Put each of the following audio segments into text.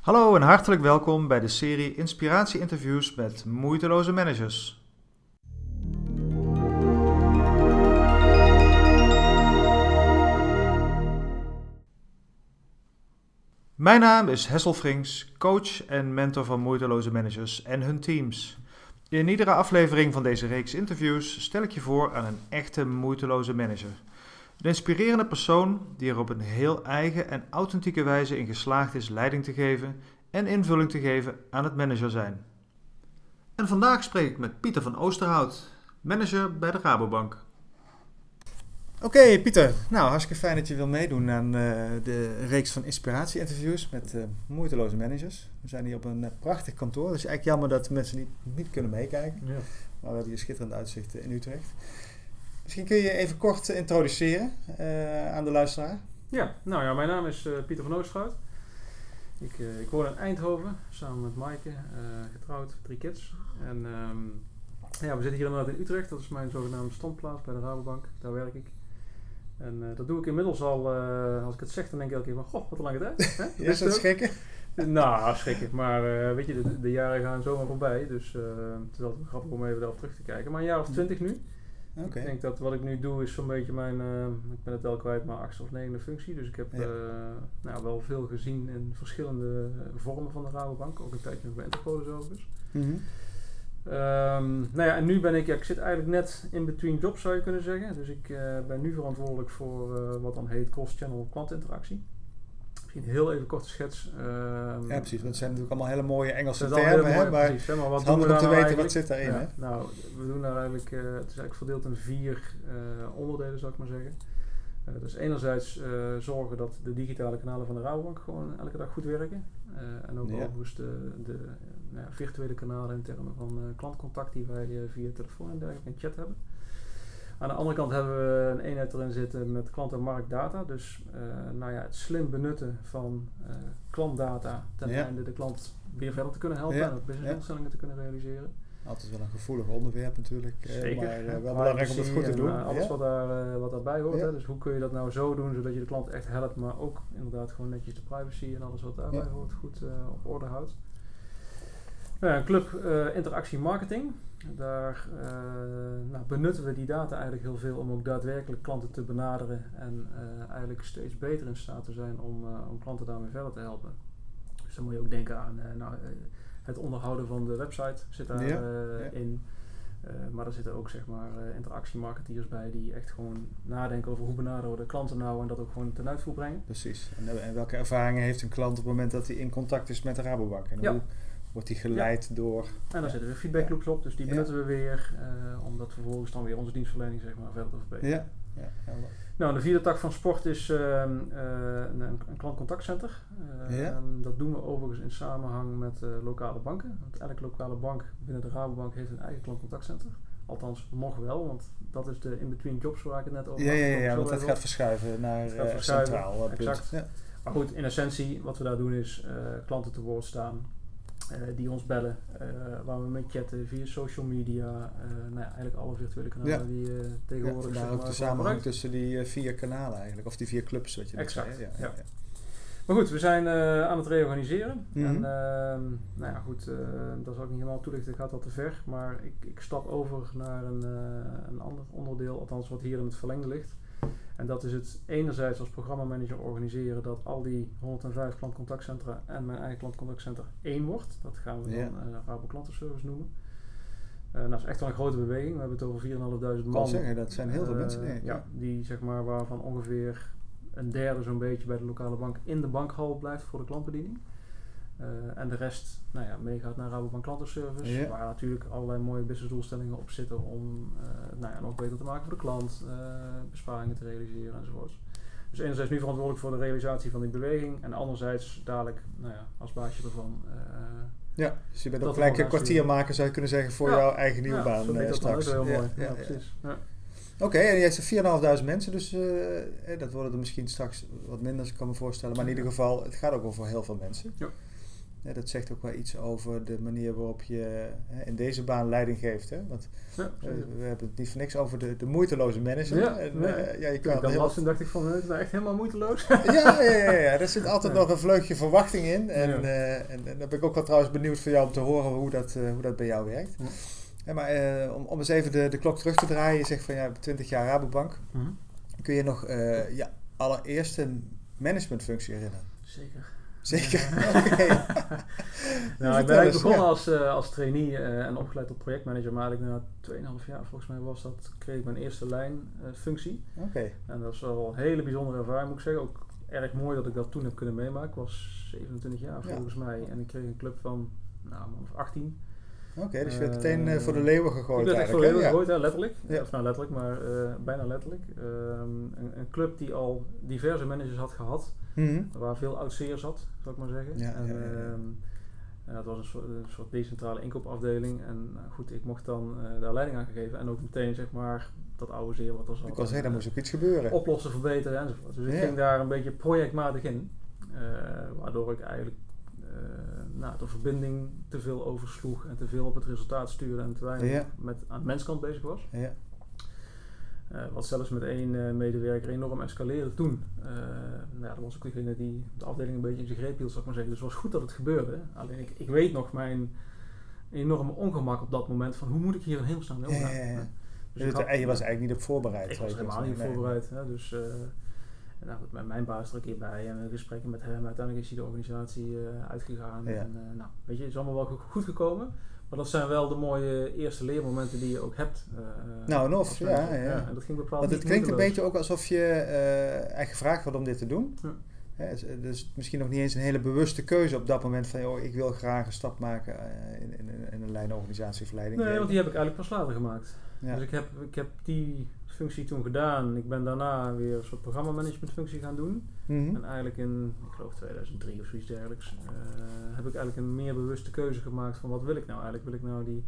Hallo en hartelijk welkom bij de serie Inspiratie-interviews met moeiteloze managers. Mijn naam is Hessel Frings, coach en mentor van moeiteloze managers en hun teams. In iedere aflevering van deze reeks interviews stel ik je voor aan een echte moeiteloze manager. Een inspirerende persoon die er op een heel eigen en authentieke wijze in geslaagd is leiding te geven en invulling te geven aan het manager zijn. En vandaag spreek ik met Pieter van Oosterhout, manager bij de Rabobank. Oké, Pieter. Nou, hartstikke fijn dat je wil meedoen aan uh, de reeks van inspiratie-interviews met uh, moeiteloze managers. We zijn hier op een uh, prachtig kantoor. Is eigenlijk jammer dat mensen niet, niet kunnen meekijken. Ja. Maar we hebben hier schitterend uitzicht in Utrecht. Misschien kun je even kort introduceren aan de luisteraar. Ja, nou ja, mijn naam is Pieter van Oosterhout. Ik, ik woon in Eindhoven, samen met Maaike, getrouwd, drie kids. En um, ja, we zitten hier inderdaad in Utrecht. Dat is mijn zogenaamde standplaats bij de Rabobank. Daar werk ik. En dat doe ik inmiddels al, als ik het zeg, dan denk ik elke keer van, goh, wat een lange tijd. Hè? is dat schrikken? nou, schrikken. Maar weet je, de, de, jaren gaan zomaar voorbij. Dus het is wel grappig om even daarop terug te kijken. Maar een jaar of twintig nu. Okay. Ik denk dat wat ik nu doe is zo'n beetje mijn, ik ben het wel kwijt, maar achtste of negende functie. Dus ik heb ja. nou, wel veel gezien in verschillende vormen van de Rabobank. Ook een tijdje nog bij Interpolis overigens. Mm -hmm. Um, nou ja, en nu ben ik, ja, ik zit eigenlijk net in between jobs zou je kunnen zeggen. Dus ik uh, ben nu verantwoordelijk voor wat dan heet cross-channel klantinteractie. Misschien heel even korte schets. Uh, ja, precies. Want het zijn natuurlijk allemaal hele mooie Engelse termen. Hè, maar precies, hè, maar wat doen we om te nou weten wat zit daarin. Ja, hè? Nou, we doen daar eigenlijk, het is eigenlijk verdeeld in vier onderdelen zou ik maar zeggen. dus enerzijds zorgen dat de digitale kanalen van de Rabobank gewoon elke dag goed werken. en ook ja. overigens de, de nou virtuele kanalen in termen van klantcontact die wij via telefoon en dergelijke en chat hebben. Aan de andere kant hebben we een eenheid erin zitten met klant- en marktdata. Dus uh, nou ja, het slim benutten van klantdata ten ja. einde de klant weer verder te kunnen helpen ja. en ook businessdoelstellingen ja. te kunnen realiseren. Altijd wel een gevoelig onderwerp natuurlijk. Zeker. Maar wel belangrijk om het goed te doen. En, alles wat, daar, wat daarbij hoort. Hè. Dus hoe kun je dat nou zo doen zodat je de klant echt helpt, maar ook inderdaad gewoon netjes de privacy en alles wat daarbij hoort goed op orde houdt. Nou, een club interactie marketing. Daar uh, nou, benutten we die data eigenlijk heel veel om ook daadwerkelijk klanten te benaderen en uh, eigenlijk steeds beter in staat te zijn om, om klanten daarmee verder te helpen. Dus dan moet je ook denken aan nou, het onderhouden van de website zit daarin. Ja, ja. in. maar er zitten ook zeg maar interactiemarketeers bij die echt gewoon nadenken over hoe benaderen we de klanten nou en dat ook gewoon ten uitvoer brengen. Precies. En, en welke ervaringen heeft een klant op het moment dat hij in contact is met de Rabobank? En ja. hoe, wordt die geleid door... En daar zitten we feedbackloops op, dus die benutten we weer, uh, om dat vervolgens dan weer onze dienstverlening zeg maar, verder te verbeteren. Ja. Ja, nou, de vierde tak van sport is uh, uh, een, een klantcontactcenter. Ja. Dat doen we overigens in samenhang met lokale banken. Want elke lokale bank binnen de Rabobank heeft een eigen klantcontactcenter. Althans, nog wel, want dat is de in-between jobs waar ik het net over had. Ja, ja, ja, want dat gaat verschuiven naar gaat verschuiven, centraal. Exact. Ja. Maar goed, in essentie, wat we daar doen is klanten te woord staan die ons bellen, uh, waar we mee chatten via social media. Uh, nou ja, eigenlijk alle virtuele kanalen ja. die tegenwoordig ja, ook de samenhang tussen die vier kanalen eigenlijk, of die vier clubs wat je exact, zei. Ja, ja. Maar goed, we zijn aan het reorganiseren. Mm -hmm. En ehm, nou ja, goed, dat zal ik niet helemaal toelichten, gaat wat te ver. Maar ik, ik stap over naar een, een ander onderdeel, althans wat hier in het verlengde ligt. En dat is het enerzijds als programmamanager organiseren dat al die 105 klantcontactcentra en mijn eigen klantcontactcenter één wordt. Dat gaan we dan uh, Rabo Klantenservice noemen. Uh, dat is echt wel een grote beweging. We hebben het over 4.500 man. Ik zeggen, dat zijn heel veel uh, mensen. Nee, ja, die zeg maar waarvan ongeveer een derde zo'n beetje bij de lokale bank in de bankhal blijft voor de klantbediening. Uh, en de rest nou ja, meegaat naar Rabobank Klantenservice, ja. waar natuurlijk allerlei mooie businessdoelstellingen op zitten om uh, nou ja, nog beter te maken voor de klant, uh, besparingen te realiseren enzovoorts. Dus enerzijds nu verantwoordelijk voor de realisatie van die beweging en anderzijds dadelijk nou ja, als baasje ervan. ja, dus je bent ook gelijk een kwartier maken zou je kunnen zeggen voor ja. jouw eigen nieuwe ja, baan dat straks. Dat heel mooi. Ja, precies. Oké, okay, en jij zegt 4.500 mensen, dus uh, dat worden er misschien straks wat minder, ik kan me voorstellen. Maar in ieder geval, het gaat ook over heel veel mensen. Ja. Dat zegt ook wel iets over de manier waarop je in deze baan leiding geeft. Hè? Want Ja, eh, we hebben het niet voor niks over de, de moeiteloze manager. Ja, en, eh, ja, je kan heel, las, toen dacht ik van, het is nou echt helemaal moeiteloos. ja, ja, ja, ja, er zit altijd Ja. nog een vleugje verwachting in. En, Ja. eh, en, en dan ben ik ook wel trouwens benieuwd voor jou om te horen hoe dat, eh, hoe dat bij jou werkt. Ja. Ja, maar eh, om, om eens even de, de klok terug te draaien. Je zegt van ja, 20 jaar Rabobank. Mhm. Kun je nog eh je allereerste managementfunctie herinneren? Zeker. Zeker? Ja. Nou, ik ben eigenlijk begonnen ja. als, eh, als trainee eh, en opgeleid tot projectmanager, maar eigenlijk na 2,5 jaar volgens mij was dat, kreeg ik mijn eerste lijnfunctie. Oké. en dat is wel een hele bijzondere ervaring moet ik zeggen. Ook erg mooi dat ik dat toen heb kunnen meemaken. Ik was 27 jaar Ja. volgens mij en ik kreeg een club van nou, een man of 18. Oké, dus je werd Eh, meteen voor de leeuwen gegooid ik werd echt voor heel hè? gegooid, hè, letterlijk. Ja. Of nou letterlijk, maar bijna letterlijk. Ehm, een, een club die al diverse managers had gehad. Mhm. Waar veel oud-zeer zat, zou ik maar zeggen. Ja, en, ja, ehm, en dat was een soort, een soort decentrale inkoopafdeling. En nou goed, ik mocht dan eh, daar leiding aan geven. En ook meteen zeg maar dat oude zeer wat er zat. Ik wil zeggen, en, daar moest ook iets gebeuren. eh, oplossen, verbeteren enzovoort. Dus ik ging daar een beetje projectmatig in. eh, waardoor ik eigenlijk eh, nou, de verbinding te veel oversloeg en te veel op het resultaat stuurde en te weinig Ja. met, aan de menskant bezig was. Ja. Eh, wat zelfs met één eh, medewerker enorm escaleerde toen. Eh, nou ja, dat was ook degene die de afdeling een beetje in zijn greep hield, zou ik maar zeggen. Dus het was goed dat het gebeurde. Alleen ik, ik weet nog mijn enorme ongemak op dat moment van hoe moet ik hier in hemelsnaam mee Ja, omgaan. ja, ja. Dus Dus had- je was eigenlijk niet op voorbereid. ik was helemaal niet. Nee. voorbereid. Hè, dus nou goed, met mijn baas er een keer bij en gesprekken met hem. Uiteindelijk is hij de organisatie uitgegaan. En, nou, weet je, het is allemaal wel go- goed gekomen. Maar dat zijn wel de mooie eerste leermomenten die je ook hebt. eh, Nou, en of, ja, ja. En dat ging bepaald Want het klinkt een beetje ook alsof je eh, eigenlijk gevraagd wordt om dit te doen. Ja. Hè, dus- dus misschien nog niet eens een hele bewuste keuze op dat moment van, joh, ik wil graag een stap maken eh, in, in, in een lijnorganisatie of leiding. Nee, want die heb ik eigenlijk pas later gemaakt. Ja. Dus ik heb, ik heb die functie toen gedaan. Ik ben daarna weer een soort programmamanagementfunctie gaan doen. Mhm. En eigenlijk in, ik geloof 2003 of zoiets dergelijks, eh, heb ik eigenlijk een meer bewuste keuze gemaakt van wat wil ik nou eigenlijk? Wil ik nou die,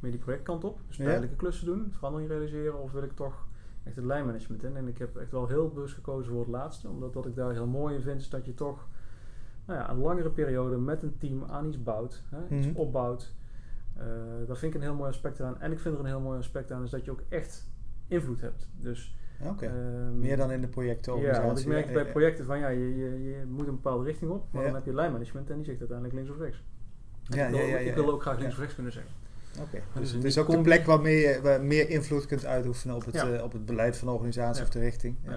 meer die projectkant op, dus Ja. tijdelijke klussen doen, verandering realiseren, of wil ik toch echt het lijnmanagement in? En ik heb echt wel heel bewust gekozen voor het laatste, omdat wat ik daar heel mooi in vind, is dat je toch nou ja, een langere periode met een team aan iets bouwt, hè, iets Mhm. opbouwt. Eh daar vind ik een heel mooi aspect aan. En ik vind er een heel mooi aspect aan, is dat je ook echt invloed hebt. Dus ehm, Meer dan in de projectorganisatie. ja, want ik merk Ja, bij projecten van ja, je, je, je moet een bepaalde richting op, maar Ja. dan heb je lijnmanagement en die zegt uiteindelijk links of rechts. Ja, ik wil, ja, ja, ja, ik wil ook graag links of rechts kunnen zeggen. Oké. Dus Dus een het is ook combi- plek waarmee je waar meer invloed kunt uitoefenen op het, Ja. eh, op het beleid van de organisatie Ja. of de richting. Ja.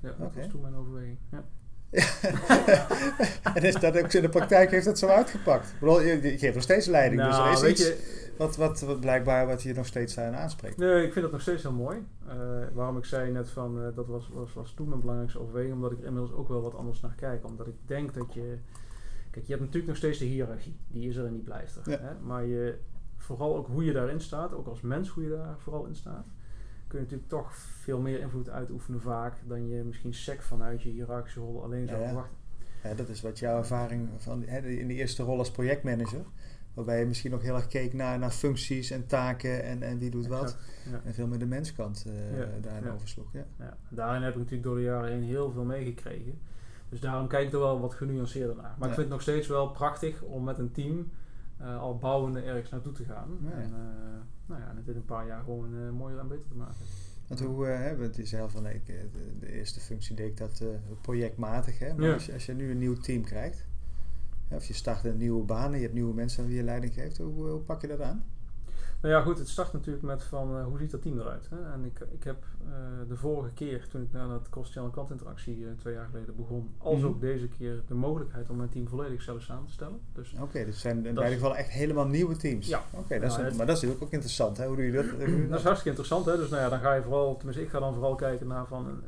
Ja, dat Oké. was toen mijn overweging. Ja. en is dat ook in de praktijk heeft dat zo uitgepakt? Ik bedoel, je, je geeft nog steeds leiding, dus er Nou, is iets je, wat, wat, wat blijkbaar wat je nog steeds aan aanspreekt. nee, ik vind dat nog steeds heel mooi. Eh, waarom ik zei net van, eh, dat was, was, was toen mijn belangrijkste overweging, omdat ik er inmiddels ook wel wat anders naar kijk. Omdat ik denk dat je, kijk, je hebt natuurlijk nog steeds de hiërarchie, die is er en die blijft er. Ja. Hè? Maar je, vooral ook hoe je daarin staat, ook als mens hoe je daar vooral in staat, kun je natuurlijk toch veel meer invloed uitoefenen vaak dan je misschien sec vanuit je hiërarchische rol alleen zou Ja, ja. verwachten. Ja, dat is wat jouw ervaring van hè, in de eerste rol als projectmanager. Waarbij je misschien nog heel erg keek naar, naar functies en taken en, en wie doet wat. Ja. En veel meer de menskant eh Ja, daarin ja. oversloeg. Ja. Daarin heb ik natuurlijk door de jaren heen heel veel meegekregen. Dus daarom kijk ik er wel wat genuanceerder naar. Maar ik vind het nog steeds wel prachtig om met een team eh, al bouwende ergens naartoe te gaan. En eh, nou ja, het in een paar jaar gewoon mooier en beter te maken. Want hoe, hè, want je zei van de, de eerste functie deed ik dat projectmatig. Hè? Maar als, je, als je nu een nieuw team krijgt, of je start een nieuwe baan en je hebt nieuwe mensen aan wie je leiding geeft, hoe, hoe pak je dat aan? Nou ja, goed, het start natuurlijk met van eh, hoe ziet dat team eruit. Hè? En ik, ik heb eh, de vorige keer, toen ik naar dat cross-channel klantinteractie eh, twee jaar geleden begon, als Mhm. ook deze keer de mogelijkheid om mijn team volledig zelf samen te stellen. Dus Oké, dus het zijn in beide gevallen echt helemaal nieuwe teams. Ja. Oké, het- maar dat is natuurlijk ook interessant. Hè? Hoe doe je dat? Dat is hartstikke interessant, hè? Dus nou ja, dan ga je vooral, tenminste, ik ga dan vooral kijken naar van.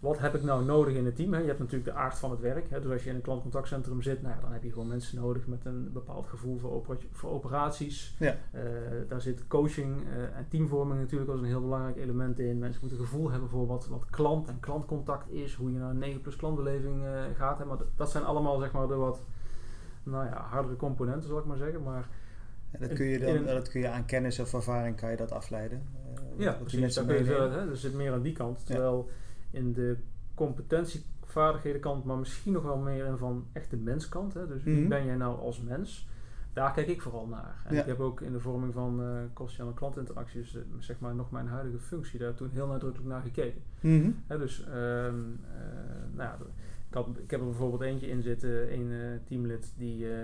Wat heb ik nou nodig in het team? Je hebt natuurlijk de aard van het werk. Dus als je in een klantcontactcentrum zit, nou ja, dan heb je gewoon mensen nodig met een bepaald gevoel voor, opera- voor operaties. Ja. Eh, daar zit coaching eh, en teamvorming natuurlijk als een heel belangrijk element in. Mensen moeten gevoel hebben voor wat, wat klant en klantcontact is, hoe je naar een 9 plus klantbeleving eh, gaat. Hè? Maar dat zijn allemaal zeg maar de wat nou ja, hardere componenten, zal ik maar zeggen. Maar En dat, kun je dan, dat kun je aan kennis of ervaring kan je dat afleiden. Ja, precies. mensen Daar kun je meenemen. veel, hè, dus zit meer aan die kant. Ja. In de vaardighedenkant, maar misschien nog wel meer in van echt de menskant. Hè? Dus wie Mhm. ben jij nou als mens? Daar kijk ik vooral naar. En Ja. ik heb ook in de vorming van eh kost- en klantinteracties, eh, zeg maar nog mijn huidige functie, daar toen heel nadrukkelijk naar gekeken. Mhm. Hè, dus ehm, eh, nou ja, ik, had, ik heb er bijvoorbeeld eentje in zitten, een eh, teamlid die eh,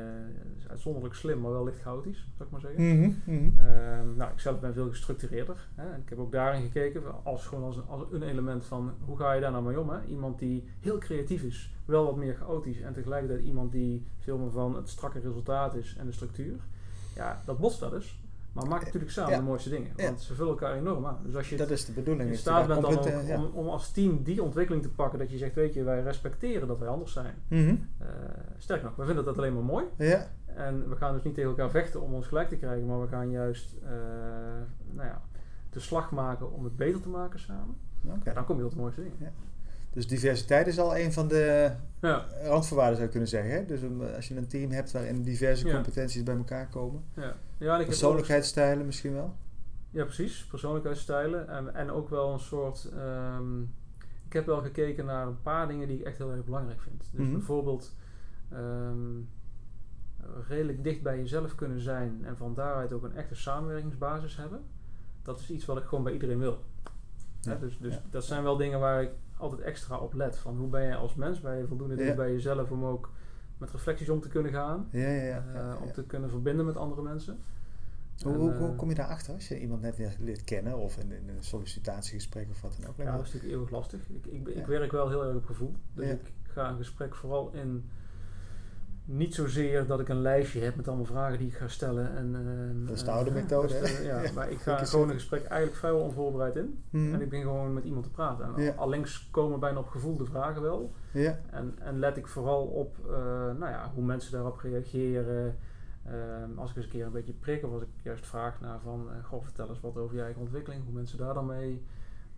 is uitzonderlijk slim, maar wel licht chaotisch, zou ik maar zeggen. Mhm. Mhm. Ehm, nou, ik zelf ben veel gestructureerder. Hè, en ik heb ook daarin gekeken, als, gewoon als, een- als een element van hoe ga je daar nou mee om? Hè? Iemand die heel creatief is, wel wat meer chaotisch en tegelijkertijd iemand die veel meer van het strakke resultaat is en de structuur. Ja, dat botst wel eens. Maar maakt natuurlijk samen Ja. de mooiste dingen. Ja. Want ze vullen elkaar enorm aan. Dus als je Dat is de bedoeling. in staat bent dan ja. om, om als team die ontwikkeling te pakken, dat je zegt, weet je, wij respecteren dat wij anders zijn. Mhm. Eh sterker nog, we vinden dat alleen maar mooi. Ja. En we gaan dus niet tegen elkaar vechten om ons gelijk te krijgen, maar we gaan juist eh, nou ja, de slag maken om het beter te maken samen. Ja, dan kom je tot de mooiste dingen. Dus diversiteit is al een van de Ja, randvoorwaarden zou je kunnen zeggen. Hè? Dus om, eh, als je een team hebt waarin diverse Ja. competenties bij elkaar komen. ja. ja en ook- Persoonlijkheidsstijlen misschien wel. Ja, precies. Persoonlijkheidsstijlen. En, en ook wel een soort... ehm, ik heb wel gekeken naar een paar dingen die ik echt heel erg belangrijk vind. Dus Mhm. bijvoorbeeld ehm, redelijk dicht bij jezelf kunnen zijn en van daaruit ook een echte samenwerkingsbasis hebben. Dat is iets wat ik gewoon bij iedereen wil. Ja, dus dus ja. dat zijn wel dingen waar ik altijd extra op let. Van hoe ben je als mens? Ben je voldoende dicht Ja. bij jezelf om ook met reflecties om te kunnen gaan? Ja, ja, ja. eh, Om te kunnen verbinden met andere mensen. Hoe, En, hoe, eh, hoe kom je daarachter als je iemand net weer leert kennen of in, in een sollicitatiegesprek of wat dan ook? Ja, dat is natuurlijk eeuwig lastig. Ik, ik, ik werk wel heel erg op gevoel. Dus ik ga een gesprek vooral in. Niet zozeer dat ik een lijstje heb met allemaal vragen die ik ga stellen. En, eh, Dat is de eh, oude methode, ja, Ja. maar ik ga gewoon een gesprek eigenlijk vrijwel onvoorbereid in. Mhm. En ik ben gewoon met iemand te praten. En Ja. al- allengs komen bijna op gevoel de vragen wel. Ja, En, en let ik vooral op eh, nou ja, hoe mensen daarop reageren. Ehm, als ik eens een keer een beetje prik of als ik juist vraag naar van... goh, vertel eens wat over je eigen ontwikkeling. Hoe mensen daar dan mee...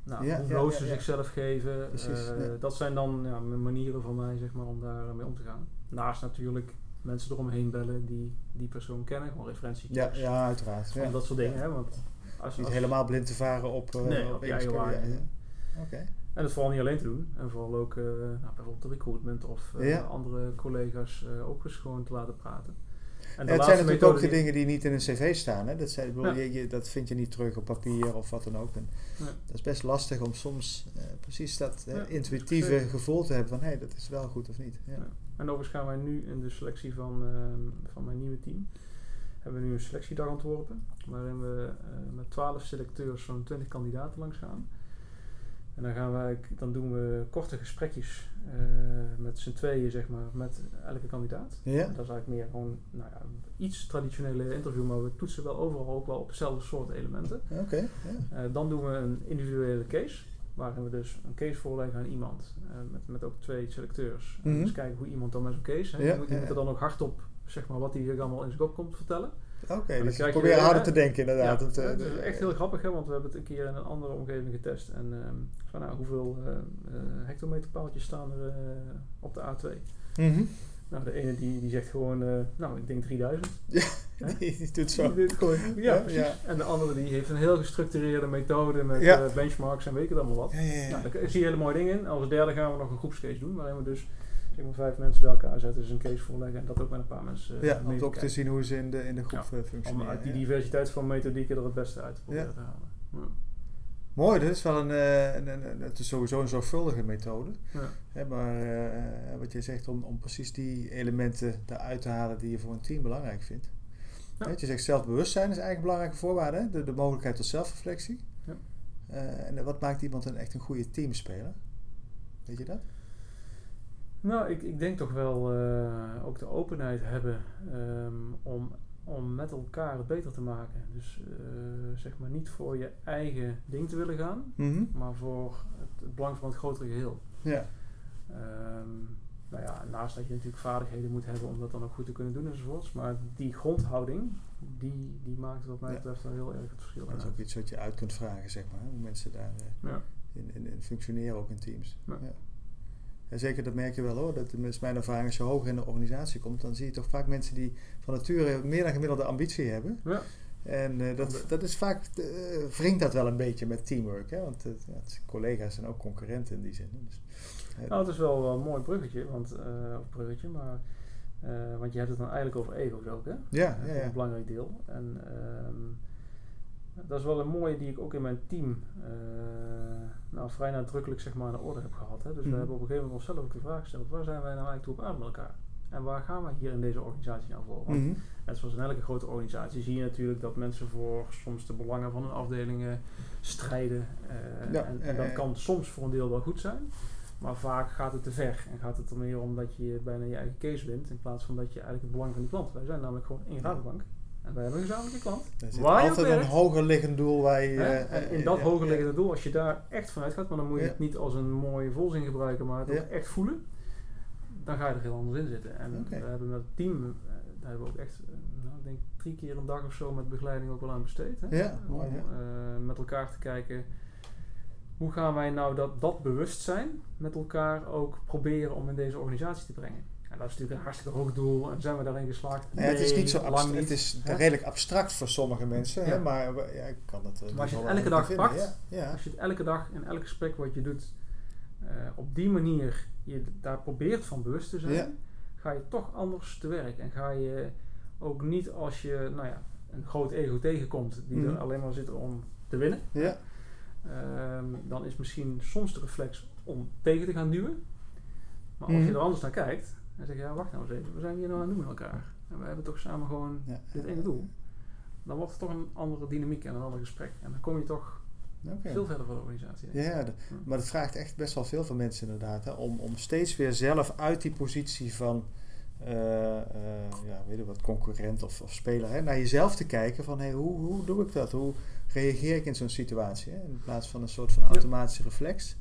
Nou, Ja, hoe ja, ze zichzelf geven. Precies. Dat zijn dan ja, mijn manieren van mij zeg maar, om daar mee om te gaan. Naast natuurlijk mensen eromheen bellen die die persoon kennen. Gewoon referentie. ja, ja uiteraard. Ja. Dat soort dingen. Hè? Want als, Niet als- helemaal blind te varen op, eh, Nee, op je waarde. ja. En dat vooral niet alleen te doen. En vooral ook eh, nou, bijvoorbeeld de recruitment of eh, Ja. andere collega's ook eens gewoon te laten praten. En het zijn natuurlijk ook de dingen die niet in een cv staan. Hè? Dat, zijn, ik bedoel, Ja. je, je- dat vind je niet terug op papier of wat dan ook. En Ja. Dat is best lastig om soms precies dat Ja, intuïtieve gevoel te hebben van hé, hey, dat is wel goed of niet. En overigens gaan wij nu in de selectie van, ehm, van mijn nieuwe team, hebben we nu een selectiedag ontworpen, waarin we eh, met 12 selecteurs zo'n 20 kandidaten langs gaan. En dan, gaan wij, dan doen we korte gesprekjes eh, met z'n tweeën, zeg maar, met elke kandidaat. Ja. Dat is eigenlijk meer gewoon nou ja, iets traditionele interview, maar we toetsen wel overal ook wel op dezelfde soort elementen. Oké. Eh, dan doen we een individuele case, waarin we dus een case voorleggen aan iemand, eh, met, met ook twee selecteurs. En dus kijken hoe iemand dan met zo'n case, hè, Ja, je moet, ja, er ja. dan ook hardop, zeg maar, wat hij zich allemaal in zijn kop komt vertellen. Oké, dus je probeer harder te denken inderdaad. ja, het is echt heel grappig, hè, want we hebben het een keer in een andere omgeving getest. En ehm, van, nou, hoeveel eh, eh, hectometerpaaltjes staan er op de A2? Mhm. Nou, de ene die, die zegt gewoon, nou, ik denk 3000. Hè? Die, die doet zo. Die doet gewoon- ja, Ja, precies. ja. En de andere die heeft een heel gestructureerde methode met Ja. eh, benchmarks en weet ik het allemaal wat. Ja. Nou, daar zie je hele mooie dingen in. Als derde gaan we nog een groepscase doen, waarin we dus zeg maar, vijf mensen bij elkaar zetten, dus een case voorleggen en dat ook met een paar mensen eh, ja, mee om ook te zien hoe ze in de, in de groep Ja, eh, Om functioneren. uit die diversiteit van methodieken er het beste uit te proberen te halen. Ja. Mooi, dat is wel een, eh, een, een, het is sowieso een zorgvuldige methode. Ja. Hè, maar eh, wat je zegt, om, om precies die elementen eruit te halen die je voor een team belangrijk vindt. Ja. Je zegt zelfbewustzijn is eigenlijk een belangrijke voorwaarde, hè? De, de mogelijkheid tot zelfreflectie. Ja. Eh, en wat maakt iemand een, echt een goede teamspeler? Weet je dat? Nou, ik, ik denk toch wel eh, ook de openheid hebben ehm, om, om met elkaar het beter te maken. Dus eh, zeg maar niet voor je eigen ding te willen gaan, Mhm. maar voor het, het belang van het grotere geheel. Ja. Ehm, nou ja, naast dat je natuurlijk vaardigheden moet hebben om dat dan ook goed te kunnen doen enzovoorts. Maar die grondhouding, die, die maakt wat mij Ja. betreft wel heel erg het verschil Dat is ook iets wat je uit kunt vragen, zeg maar. Hoe mensen daar eh, Ja. in, in, in functioneren, ook in teams. Ja. En zeker, dat merk je wel hoor. Dat is mijn ervaring, als je hoger in de organisatie komt, dan zie je toch vaak mensen die van nature meer dan gemiddelde ambitie hebben. Ja. En eh, dat, dat is vaak, eh wringt dat wel een beetje met teamwork. Hè? Want collega's zijn ook concurrenten in die zin. hè. Nou, het is wel een mooi bruggetje, want, of bruggetje, maar uh, want je hebt het dan eigenlijk over ego's ook, hè? Ja, ja, ja. Een belangrijk deel. En um, dat is wel een mooie die ik ook in mijn team uh, nou, vrij nadrukkelijk zeg maar, aan de orde heb gehad. Hè? Dus we hebben op een gegeven moment onszelf ook de vraag gesteld, waar zijn wij nou eigenlijk toe op aarde met elkaar? En waar gaan we hier in deze organisatie nou voor? Want mm. net zoals in elke grote organisatie zie je natuurlijk dat mensen voor soms de belangen van hun afdelingen strijden. Uh, ja, en, en dat kan soms voor een deel wel goed zijn. Maar vaak gaat het te ver en gaat het er meer om dat je bijna je eigen case wint in plaats van dat je eigenlijk het belang van die klant. Wij zijn namelijk gewoon één Rabobank en wij hebben een gezamenlijke klant. Er zit waar altijd een hoger liggend doel waar je... en in dat hoger liggende doel, als je daar echt vanuit gaat, maar dan moet je het niet als een mooie volzin gebruiken, maar het ook echt voelen, dan ga je er heel anders in zitten. En okay. we hebben met het team, daar hebben we ook echt, nou, ik denk drie keer een dag of zo met begeleiding ook wel aan besteed. Hè? Ja, mooi, om uh, met elkaar te kijken hoe gaan wij nou dat, dat bewustzijn met elkaar ook proberen om in deze organisatie te brengen? En dat is natuurlijk een hartstikke hoog doel en zijn we daarin geslaagd? Nee, het is niet zo abstract. Het is hè? redelijk abstract voor sommige mensen, ja. hè? maar ja, ik kan dat. Uh, maar als je het elke dag vinden. pakt, ja. als je het elke dag in elk gesprek wat je doet, uh, op die manier je daar probeert van bewust te zijn, ga je toch anders te werk en ga je ook niet als je nou ja, een groot ego tegenkomt die Mhm. er alleen maar zit om te winnen. Ja. Um, dan is misschien soms de reflex om tegen te gaan duwen. Maar als Mhm. je er anders naar kijkt en zegt, ja wacht nou eens even, we zijn hier nou aan het doen met elkaar. En we hebben toch samen gewoon Ja. dit ene doel. Dan wordt het toch een andere dynamiek en een ander gesprek. En dan kom je toch veel verder voor de organisatie. Ja, maar het vraagt echt best wel veel van mensen inderdaad. Hè, om, om steeds weer zelf uit die positie van eh, ja, weet je wat, concurrent of, of speler hè, naar jezelf te kijken van hey, hoe, hoe doe ik dat? Hoe reageer ik in zo'n situatie? Hè? In plaats van een soort van automatische reflex.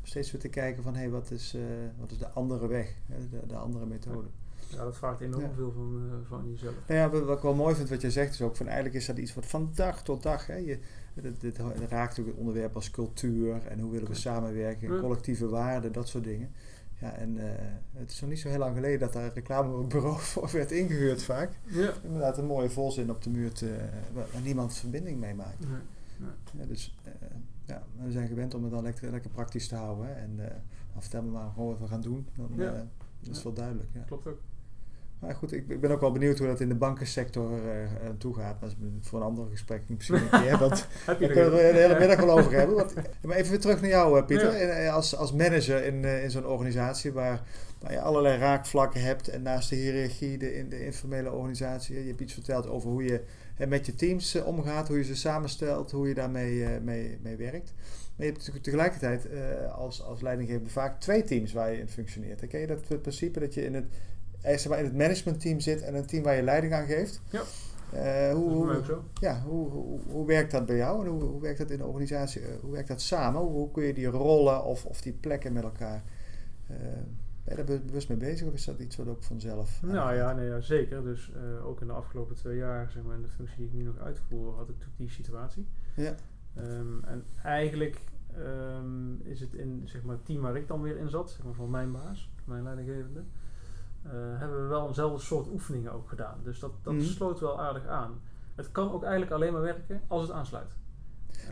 Om steeds weer te kijken van hey, wat, is, eh, wat is de andere weg, hè, de, de andere methode. Ja, dat vraagt enorm Ja. veel van, van jezelf. Nou ja, wat ik wel mooi vind wat je zegt is ook van eigenlijk is dat iets wat van dag tot dag. Hè, je, dit, dit raakt ook het onderwerp als cultuur en hoe willen we samenwerken, collectieve waarden, dat soort dingen. Ja, en eh, het is nog niet zo heel lang geleden dat daar een reclamebureau voor werd ingehuurd vaak. Ja. Inderdaad een mooie volzin op de muur te, waar waar niemand verbinding mee maakt. Nee. Ja, dus eh, ja, we zijn gewend om het dan lekker, lekker praktisch te houden. Hè, en eh, nou, vertel me maar gewoon wat we gaan doen. Dan Ja. eh, is het wel duidelijk. Ja. Klopt ook. Maar goed, ik, ik ben ook wel benieuwd hoe dat in de bankensector aan toe gaat. Maar dat is voor een ander gesprek misschien een keer. Heb je daar kunnen we er de hele middag wel over hebben. Want, maar even weer terug naar jou, eh, Pieter. Ja. En, eh, als, als manager in, in zo'n organisatie waar, waar je allerlei raakvlakken hebt. En naast de hiërarchie, de, in de informele organisatie. Je hebt iets verteld over hoe je hè, met je teams omgaat. Hoe je ze samenstelt. Hoe je daarmee mee, mee werkt. Maar je hebt natuurlijk tegelijkertijd als, als leidinggevende vaak twee teams waar je in functioneert. Ken je dat principe dat je in het, zeg maar in het managementteam zit en een team waar je leiding aan geeft? Ja. Eh, hoe, hoe, ja, hoe, hoe, hoe werkt dat bij jou en hoe, hoe werkt dat in de organisatie? Eh, hoe werkt dat samen? Hoe, hoe kun je die rollen of, of die plekken met elkaar... eh, ben je daar be- bewust mee bezig of is dat iets wat ook vanzelf... Nou ja, nee, ja zeker. Dus eh, ook in de afgelopen twee jaar, zeg maar, in de functie die ik nu nog uitvoer, had ik natuurlijk die situatie. Ja. Ehm, en eigenlijk ehm, is het in zeg maar, het team waar ik dan weer in zat, zeg maar, van mijn baas, mijn leidinggevende, eh, hebben we wel eenzelfde soort oefeningen ook gedaan. Dus dat, dat Mhm. sloot wel aardig aan. Het kan ook eigenlijk alleen maar werken als het aansluit.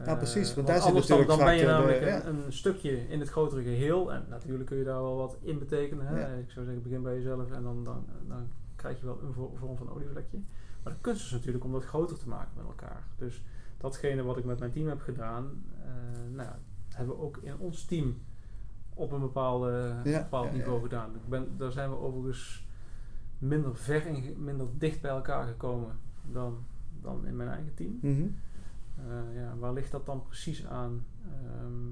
Nou, precies, Eh, want daar zit anders dan, natuurlijk dan ben je de- namelijk de- een, een stukje in het grotere geheel. En natuurlijk kun je daar wel wat in betekenen. Hè? Ja. Ik zou zeggen, begin bij jezelf en dan, dan, dan krijg je wel een vo- vorm van olievlekje. Maar de kunst is natuurlijk om dat groter te maken met elkaar. Dus datgene wat ik met mijn team heb gedaan, eh, nou, ja, hebben we ook in ons team op een bepaalde, Ja, bepaald niveau gedaan. Ik ben, daar zijn we overigens minder ver minder dicht bij elkaar gekomen dan, dan in mijn eigen team. Mhm. Eh, ja, waar ligt dat dan precies aan? Ehm,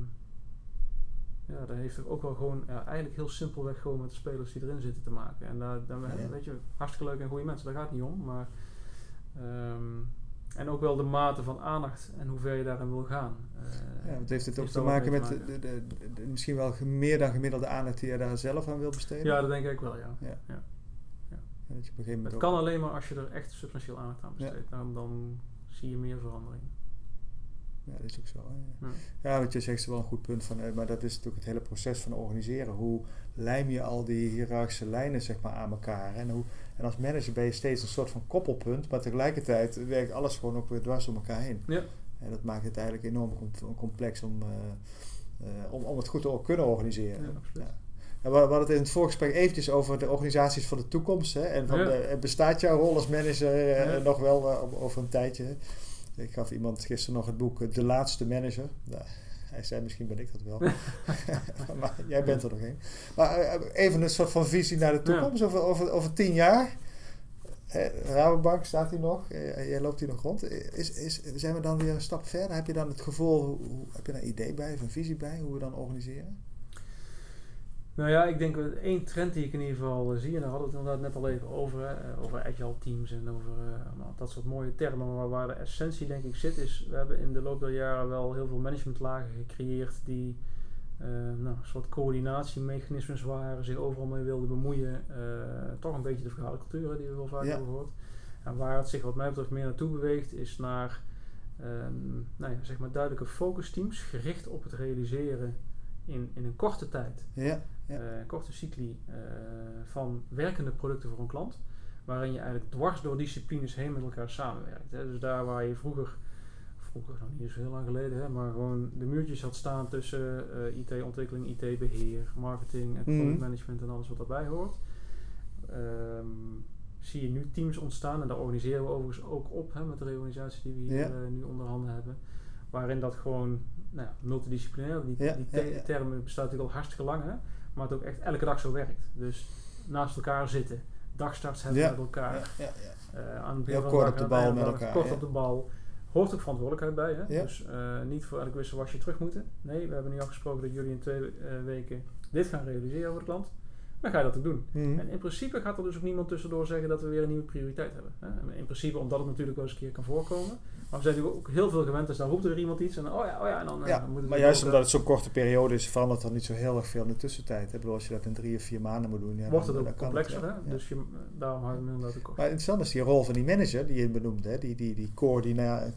ja, dat heeft ook wel gewoon, ja, eigenlijk heel simpelweg gewoon met de spelers die erin zitten te maken. En daar, daar Ja. weet je, hartstikke leuk en goede mensen, daar gaat het niet om. Maar, ehm, en ook wel de mate van aandacht en hoe ver je daarin wil gaan. Eh, Ja, want heeft het ook te maken met te de, maken. de, de- de- misschien wel meer dan gemiddelde aandacht die je daar zelf aan wil besteden? Ja, dat denk ik wel, ja. Ja. Ja. Dat je op een gegeven moment Het kan alleen maar als je er echt substantieel aandacht aan besteedt. Dan, dan zie je meer verandering. Ja, dat is ook zo. Ja. Ja, wat je zegt is wel een goed punt. Van, eh, maar dat is natuurlijk het hele proces van organiseren. Hoe lijm je al die hiërarchische lijnen zeg maar, aan elkaar? En, hoe, en als manager ben je steeds een soort van koppelpunt. Maar tegelijkertijd werkt alles gewoon ook weer dwars door elkaar heen. Ja. En dat maakt het eigenlijk enorm com- complex om, eh, eh, om, om het goed te kunnen organiseren. Ja, absoluut. Ja. we hadden het in het voorgesprek eventjes over de organisaties van de toekomst. Hè? En van, Ja. bestaat jouw rol als manager nog wel over een tijdje? Ik gaf iemand gisteren nog het boek eh, De Laatste Manager. Nou, hij zei misschien ben ik dat wel. maar jij bent er nog een. Maar eh, even een soort van visie naar de toekomst. Over, over, over tien jaar. Eh, Rabobank staat hier nog. Jij loopt hier nog rond. Is, is, zijn we dan weer een stap verder? Heb je dan het gevoel, hoe- heb je daar een idee bij of een visie bij hoe we dan organiseren? Nou ja, ik denk dat één trend die ik in ieder geval eh, zie, en daar hadden we het inderdaad net al even over, hè, eh, over agile teams en over eh, dat soort mooie termen, maar waar de essentie denk ik zit is, we hebben in de loop der jaren wel heel veel managementlagen gecreëerd die eh, nou, een soort coördinatiemechanismes waren, zich overal mee wilden bemoeien, toch een beetje de hè, die we wel vaak Ja. hebben gehoord. En waar het zich wat mij betreft meer naartoe beweegt is naar ehm, nou ja, zeg maar duidelijke focusteams gericht op het realiseren in, in een korte tijd Ja, Ja. eh, korte cycli eh, van werkende producten voor een klant. Waarin je eigenlijk dwars door disciplines heen met elkaar samenwerkt. Hè. Dus daar waar je vroeger, vroeger nog niet zo heel lang geleden, hè, maar gewoon de muurtjes had staan tussen eh, IT-ontwikkeling, IT-beheer, marketing en Mhm. productmanagement en alles wat daarbij hoort. Ehm, zie je nu teams ontstaan en daar organiseren we overigens ook op hè, met de reorganisatie die we hier Ja. nu onder handen hebben. Waarin dat gewoon nou, ja, multidisciplinair, die, Ja, die te- term bestaat natuurlijk al hartstikke lang, hè, maar het ook echt elke dag zo werkt. Dus naast elkaar zitten, dagstarts hebben Ja. met elkaar, Ja, ja, ja. eh, aan het Heel kort op de bal met elkaar, Kort op de bal. Hoort ook verantwoordelijkheid bij. Hè? Dus eh, niet voor elk wisselwasje terug moeten. Nee, we hebben nu afgesproken dat jullie in twee eh, weken dit gaan realiseren voor de klant. Dan ga je dat ook doen. Mhm. En in principe gaat er dus ook niemand tussendoor zeggen dat we weer een nieuwe prioriteit hebben. Hè? In principe omdat het natuurlijk wel eens een keer kan voorkomen. Maar we zijn natuurlijk ook heel veel gewend, dus dan roept er iemand iets en dan, oh ja, oh ja, en dan, eh, Ja, dan moet het maar juist omdat het zo'n korte periode is, verandert er niet zo heel erg veel in de tussentijd. Ik bedoel, als je dat in drie of vier maanden moet doen, ja, wordt dan- het dan ook complexer. hè? Ja. Dus je, daarom houden we hem inderdaad ook kort. Maar interessant is die rol van die manager die je benoemde, hè? die, die, die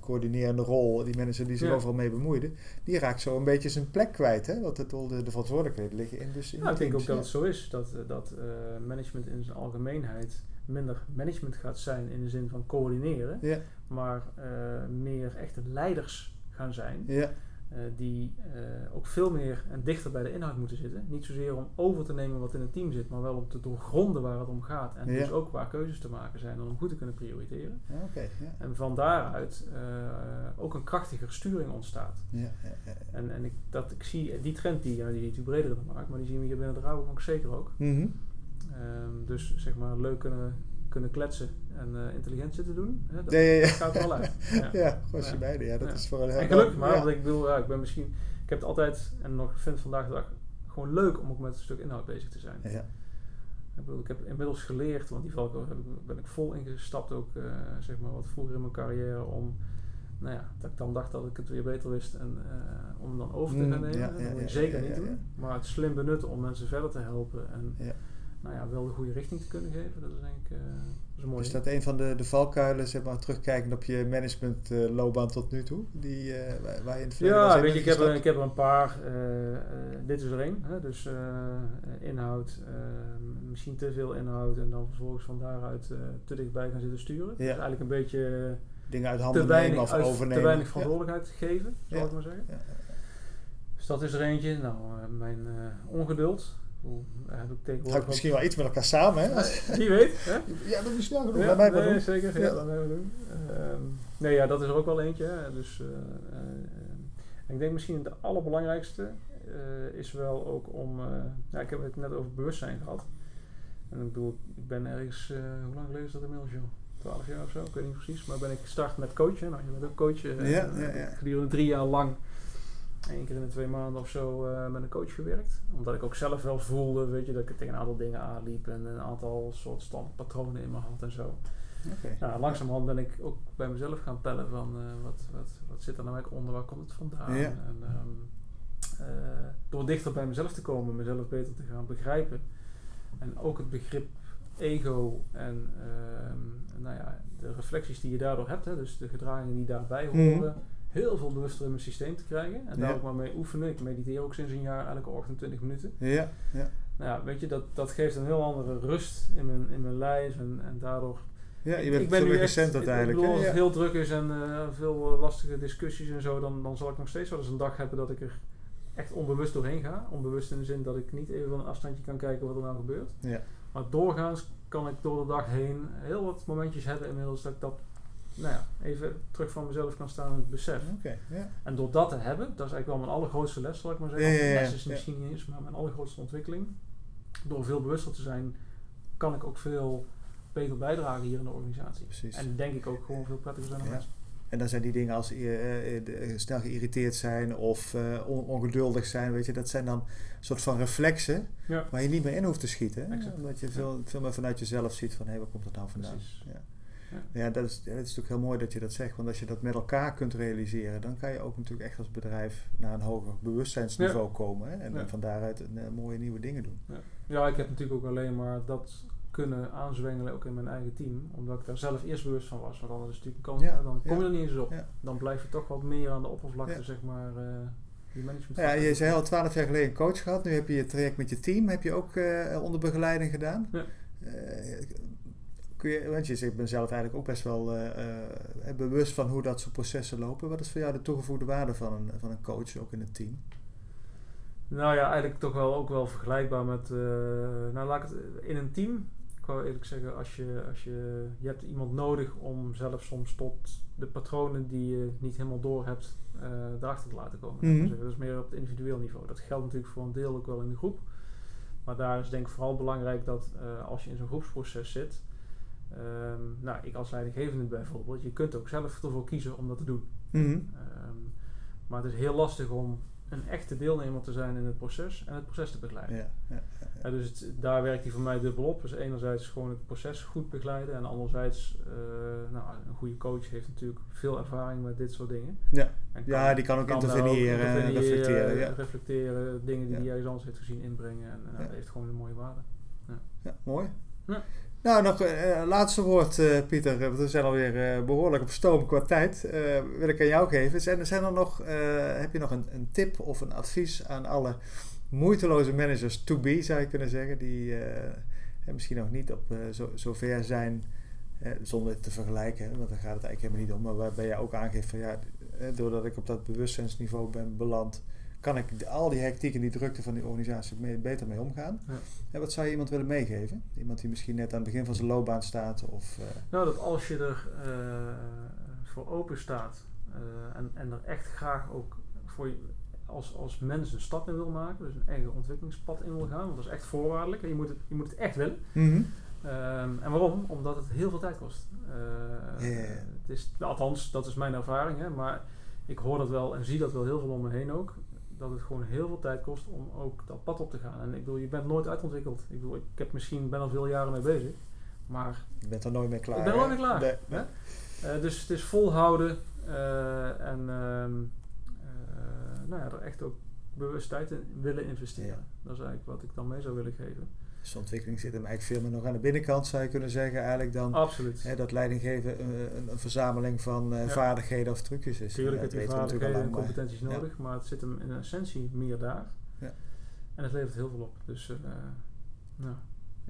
coördinerende rol, die manager die zich Ja. overal mee bemoeide, die raakt zo een beetje zijn plek kwijt. Hè? Want het, de, de verantwoordelijkheden liggen in, dus in Nou, ik de denk ook dat het zo is dat, eh, dat eh, management in zijn algemeenheid minder management gaat zijn in de zin van coördineren, Ja, maar eh, meer echte leiders gaan zijn. ja, eh, die eh, ook veel meer en dichter bij de inhoud moeten zitten. Niet zozeer om over te nemen wat in het team zit, maar wel om te doorgronden waar het om gaat. En Ja. dus ook waar keuzes te maken zijn en om goed te kunnen prioriteren. ja oké. ja. En van daaruit eh, ook een krachtiger sturing ontstaat. En, en ik, dat, ik zie die trend, die, ja, die is breder dan markt, maar die zien we hier binnen de Rabobank zeker ook. Ehm, dus zeg maar leuk kunnen, kunnen kletsen en eh, intelligent zitten doen. Hè, dat Ja, ja, ja. gaat wel uit. Ja. Ja, gewoon Ja. je beide. Ja, dat is voor een En gelukkig maar, ja. want ik bedoel, ja, ik ben misschien, ik heb het altijd en nog vind vandaag de dag gewoon leuk om ook met een stuk inhoud bezig te zijn. Ja, Ik bedoel, ik heb inmiddels geleerd, want die ik, ben ik vol ingestapt ook, eh, zeg maar wat vroeger in mijn carrière om, nou ja, dat ik dan dacht dat ik het weer beter wist en eh, om hem dan over te Mm, gaan nemen. ja, dat moet je ja, zeker niet doen. Maar het slim benutten om mensen verder te helpen en Ja. Nou ja, wel de goede richting te kunnen geven, dat is denk ik, eh, dat is een mooi Is dat een van de, de valkuilen, zeg maar, terugkijkend op je managementloopbaan tot nu toe? Die, eh, waar, je in het Ja, weet je, ik heb, er, ik heb er een paar. eh, eh, dit is er één. Dus eh, eh, inhoud, eh, misschien te veel inhoud en dan vervolgens van daaruit eh, te dichtbij gaan zitten sturen. Dus eigenlijk een beetje Dingen uit handen nemen of uit- overnemen. te weinig Ja. verantwoordelijkheid geven, Ja. ik maar zeggen. Ja, Dus dat is er eentje. Nou, eh, mijn eh, ongeduld. Heb ik tegenwoordig. Misschien wel iets met elkaar samen, hè? Wie weet, hè? ja, dat is snel genoeg. Ja, mij nee, zeker. Ja, doen. Ehm, nee, ja, dat is er ook wel eentje. Hè. Dus, eh, eh, en ik denk misschien de allerbelangrijkste eh, is wel ook om... ja, ik heb het net over bewustzijn gehad. En ik bedoel, ik ben ergens... hoe lang geleden is dat inmiddels, joh? 12 jaar of zo, ik weet niet precies. Maar ben ik gestart met coachen. Nou, je bent ook coach. Ja, eh, ja, ja. Gedurende drie jaar lang één keer in de twee maanden of zo eh, met een coach gewerkt. Omdat ik ook zelf wel voelde, weet je, dat ik tegen een aantal dingen aanliep en een aantal soort standpatronen in me had en zo. Oké. Nou, langzamerhand ben ik ook bij mezelf gaan pellen van eh, wat, wat, wat zit er nou eigenlijk onder, waar komt het vandaan? Ja. En, ehm, eh, door dichter bij mezelf te komen, mezelf beter te gaan begrijpen. En ook het begrip ego en ehm, nou ja, de reflecties die je daardoor hebt, hè, dus de gedragingen die daarbij Mhm. horen, heel veel bewuster in mijn systeem te krijgen. En daar ook maar mee oefenen. Ik mediteer ook sinds een jaar elke ochtend 20 minuten. Ja, ja. Nou ja, weet je, dat, dat geeft een heel andere rust in mijn, in mijn lijf en, en daardoor ja, je bent ik ben veel nu echt- recent uiteindelijk. Ik bedoel, hè? als het Ja. heel druk is en eh, veel eh, lastige discussies en zo, dan, dan zal ik nog steeds wel eens een dag hebben dat ik er echt onbewust doorheen ga. Onbewust in de zin dat ik niet even van een afstandje kan kijken wat er nou gebeurt. Ja. Maar doorgaans kan ik door de dag heen heel wat momentjes hebben inmiddels dat ik dat nou ja, even terug van mezelf kan staan en het besef. En door dat te hebben, dat is eigenlijk wel mijn allergrootste les, zal ik maar zeggen. Ja, les is misschien niet eens, maar mijn allergrootste ontwikkeling. Door veel bewuster te zijn, kan ik ook veel beter bijdragen hier in de organisatie. Precies. En denk ik ook gewoon veel prettiger zijn mensen. En dan zijn die dingen als de- snel geïrriteerd zijn of on- ongeduldig zijn, weet je, dat zijn dan een soort van reflexen Ja, waar je niet meer in hoeft te schieten. Hè? Omdat je veel, veel meer vanuit jezelf ziet van, hé, waar komt dat nou vandaan? Ja. Ja. Ja, dat is, dat is natuurlijk heel mooi dat je dat zegt. Want als je dat met elkaar kunt realiseren, dan kan je ook natuurlijk echt als bedrijf naar een hoger bewustzijnsniveau komen. Hè? En, Ja. van daaruit een, eh, mooie nieuwe dingen doen. Ja, ik heb natuurlijk ook alleen maar dat kunnen aanzwengelen ook in mijn eigen team. Omdat ik daar zelf eerst bewust van was. Want anders is natuurlijk kans, Ja, dan kom je ja, er niet eens op. ja. Dan blijf je toch wat meer aan de oppervlakte, Ja. zeg maar. Nou ja, je zei al twaalf jaar geleden een coach gehad. Nu heb je je traject met je team. Heb je ook eh, onder begeleiding gedaan. Ja. Kun je, want je zegt, ik ben zelf eigenlijk ook best wel eh, eh, bewust van hoe dat soort processen lopen. Wat is voor jou de toegevoegde waarde van een, van een coach, ook in het team? Nou ja, eigenlijk toch wel ook wel vergelijkbaar met. eh, nou, laat ik het in een team. Ik wou eerlijk zeggen, als je, als je, je hebt iemand nodig om zelf soms tot de patronen die je niet helemaal door hebt, erachter te laten komen. Mhm. Dus dat is meer op het individueel niveau. Dat geldt natuurlijk voor een deel ook wel in de groep. Maar daar is denk ik vooral belangrijk dat als je in zo'n groepsproces zit. Ehm, nou, ik als leidinggevende bijvoorbeeld, je kunt ook zelf ervoor kiezen om dat te doen. Mhm. Ehm, maar het is heel lastig om een echte deelnemer te zijn in het proces en het proces te begeleiden. Ja, ja, Ja, dus het- daar werkt hij voor mij dubbel op. Dus enerzijds gewoon het proces goed begeleiden en anderzijds, eh, nou, een goede coach heeft natuurlijk veel ervaring met dit soort dingen. ja. En Ja, die kan ook daar interveneren en reflecteren, ja. reflecteren, dingen die hij ergens anders heeft gezien inbrengen. En, dat heeft gewoon een mooie waarde. Ja, mooi. Ja. Nou, nog een eh, laatste woord, eh, Pieter. Want we zijn alweer eh, behoorlijk op stoom qua tijd. Eh, wil ik aan jou geven. Zijn, zijn er nog, eh, heb je nog een, een tip of een advies aan alle moeiteloze managers to be, zou je kunnen zeggen, die eh, eh, misschien nog niet op eh, zo, zo ver zijn, eh, zonder het te vergelijken, want daar gaat het eigenlijk helemaal niet om. Maar waarbij je ook aangeeft van ja, eh, doordat ik op dat bewustzijnsniveau ben beland, kan ik al die hectiek en die drukte van die organisatie mee, beter mee omgaan. Ja. En wat zou je iemand willen meegeven? Iemand die misschien net aan het begin van zijn loopbaan staat of... eh, Nou, dat als je er eh, voor open staat eh, en, en er echt graag ook voor je als, als mens een stap in wil maken, dus een eigen ontwikkelingspad in wil gaan, want dat is echt voorwaardelijk. en Je moet het, je moet het echt willen. Ehm, en waarom? Omdat het heel veel tijd kost. Het is, althans, dat is mijn ervaring, hè, maar ik hoor dat wel en zie dat wel heel veel om me heen ook. Dat het gewoon heel veel tijd kost om ook dat pad op te gaan. En ik bedoel, je bent nooit uitontwikkeld. Ik bedoel, ik heb misschien ben al veel jaren mee bezig. Maar Je bent er nooit mee klaar. Ik ben er nooit mee klaar. Nee, Hè? nee. eh, dus het is volhouden eh, en ehm, eh, nou ja, er echt ook bewust tijd in willen investeren. Ja. Dat is eigenlijk wat ik dan mee zou willen geven. Dus de ontwikkeling zit hem eigenlijk veel meer nog aan de binnenkant, zou je kunnen zeggen. Eigenlijk dan Absoluut. hè, dat leidinggeven een, een, verzameling van eh, Ja. vaardigheden of trucjes is. Tuurlijk we natuurlijk vaardigheden en maar- competenties ja. nodig, maar het zit hem in essentie meer daar. Ja. En het levert heel veel op. Dus, eh nou,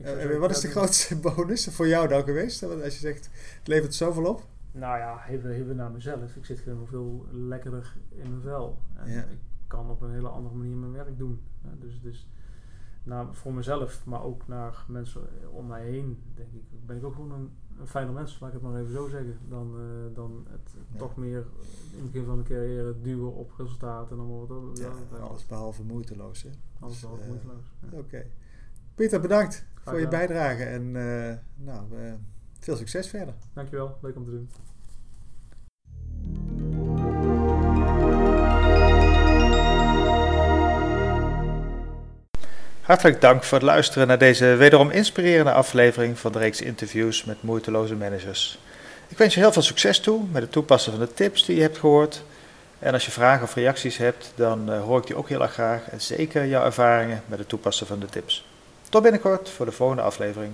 Eh, wat is de grootste bonus voor jou dan geweest? Want als je zegt, het levert zoveel op. Nou ja, even, even naar mezelf. Ik zit gewoon veel lekkerder in mijn vel. En ik kan op een hele andere manier mijn werk doen. Dus het is naar, voor mezelf, maar ook naar mensen om mij heen, denk ik, ben ik ook gewoon een, een fijner mens, laat ik het maar even zo zeggen. Dan, eh, dan het Ja. toch meer in het begin van de carrière duwen op resultaten en allemaal wat. Ja, ja, alles behalve moeiteloos. Hè? alles Dus, behalve eh, moeiteloos. Ja. Oké. Pieter, bedankt voor je bijdrage. En eh, nou, veel succes verder. Dankjewel, leuk om te doen. Hartelijk dank voor het luisteren naar deze wederom inspirerende aflevering van de reeks interviews met moeiteloze managers. Ik wens je heel veel succes toe met het toepassen van de tips die je hebt gehoord. En als je vragen of reacties hebt, dan eh, hoor ik die ook heel erg graag. En zeker jouw ervaringen met het toepassen van de tips. Tot binnenkort voor de volgende aflevering.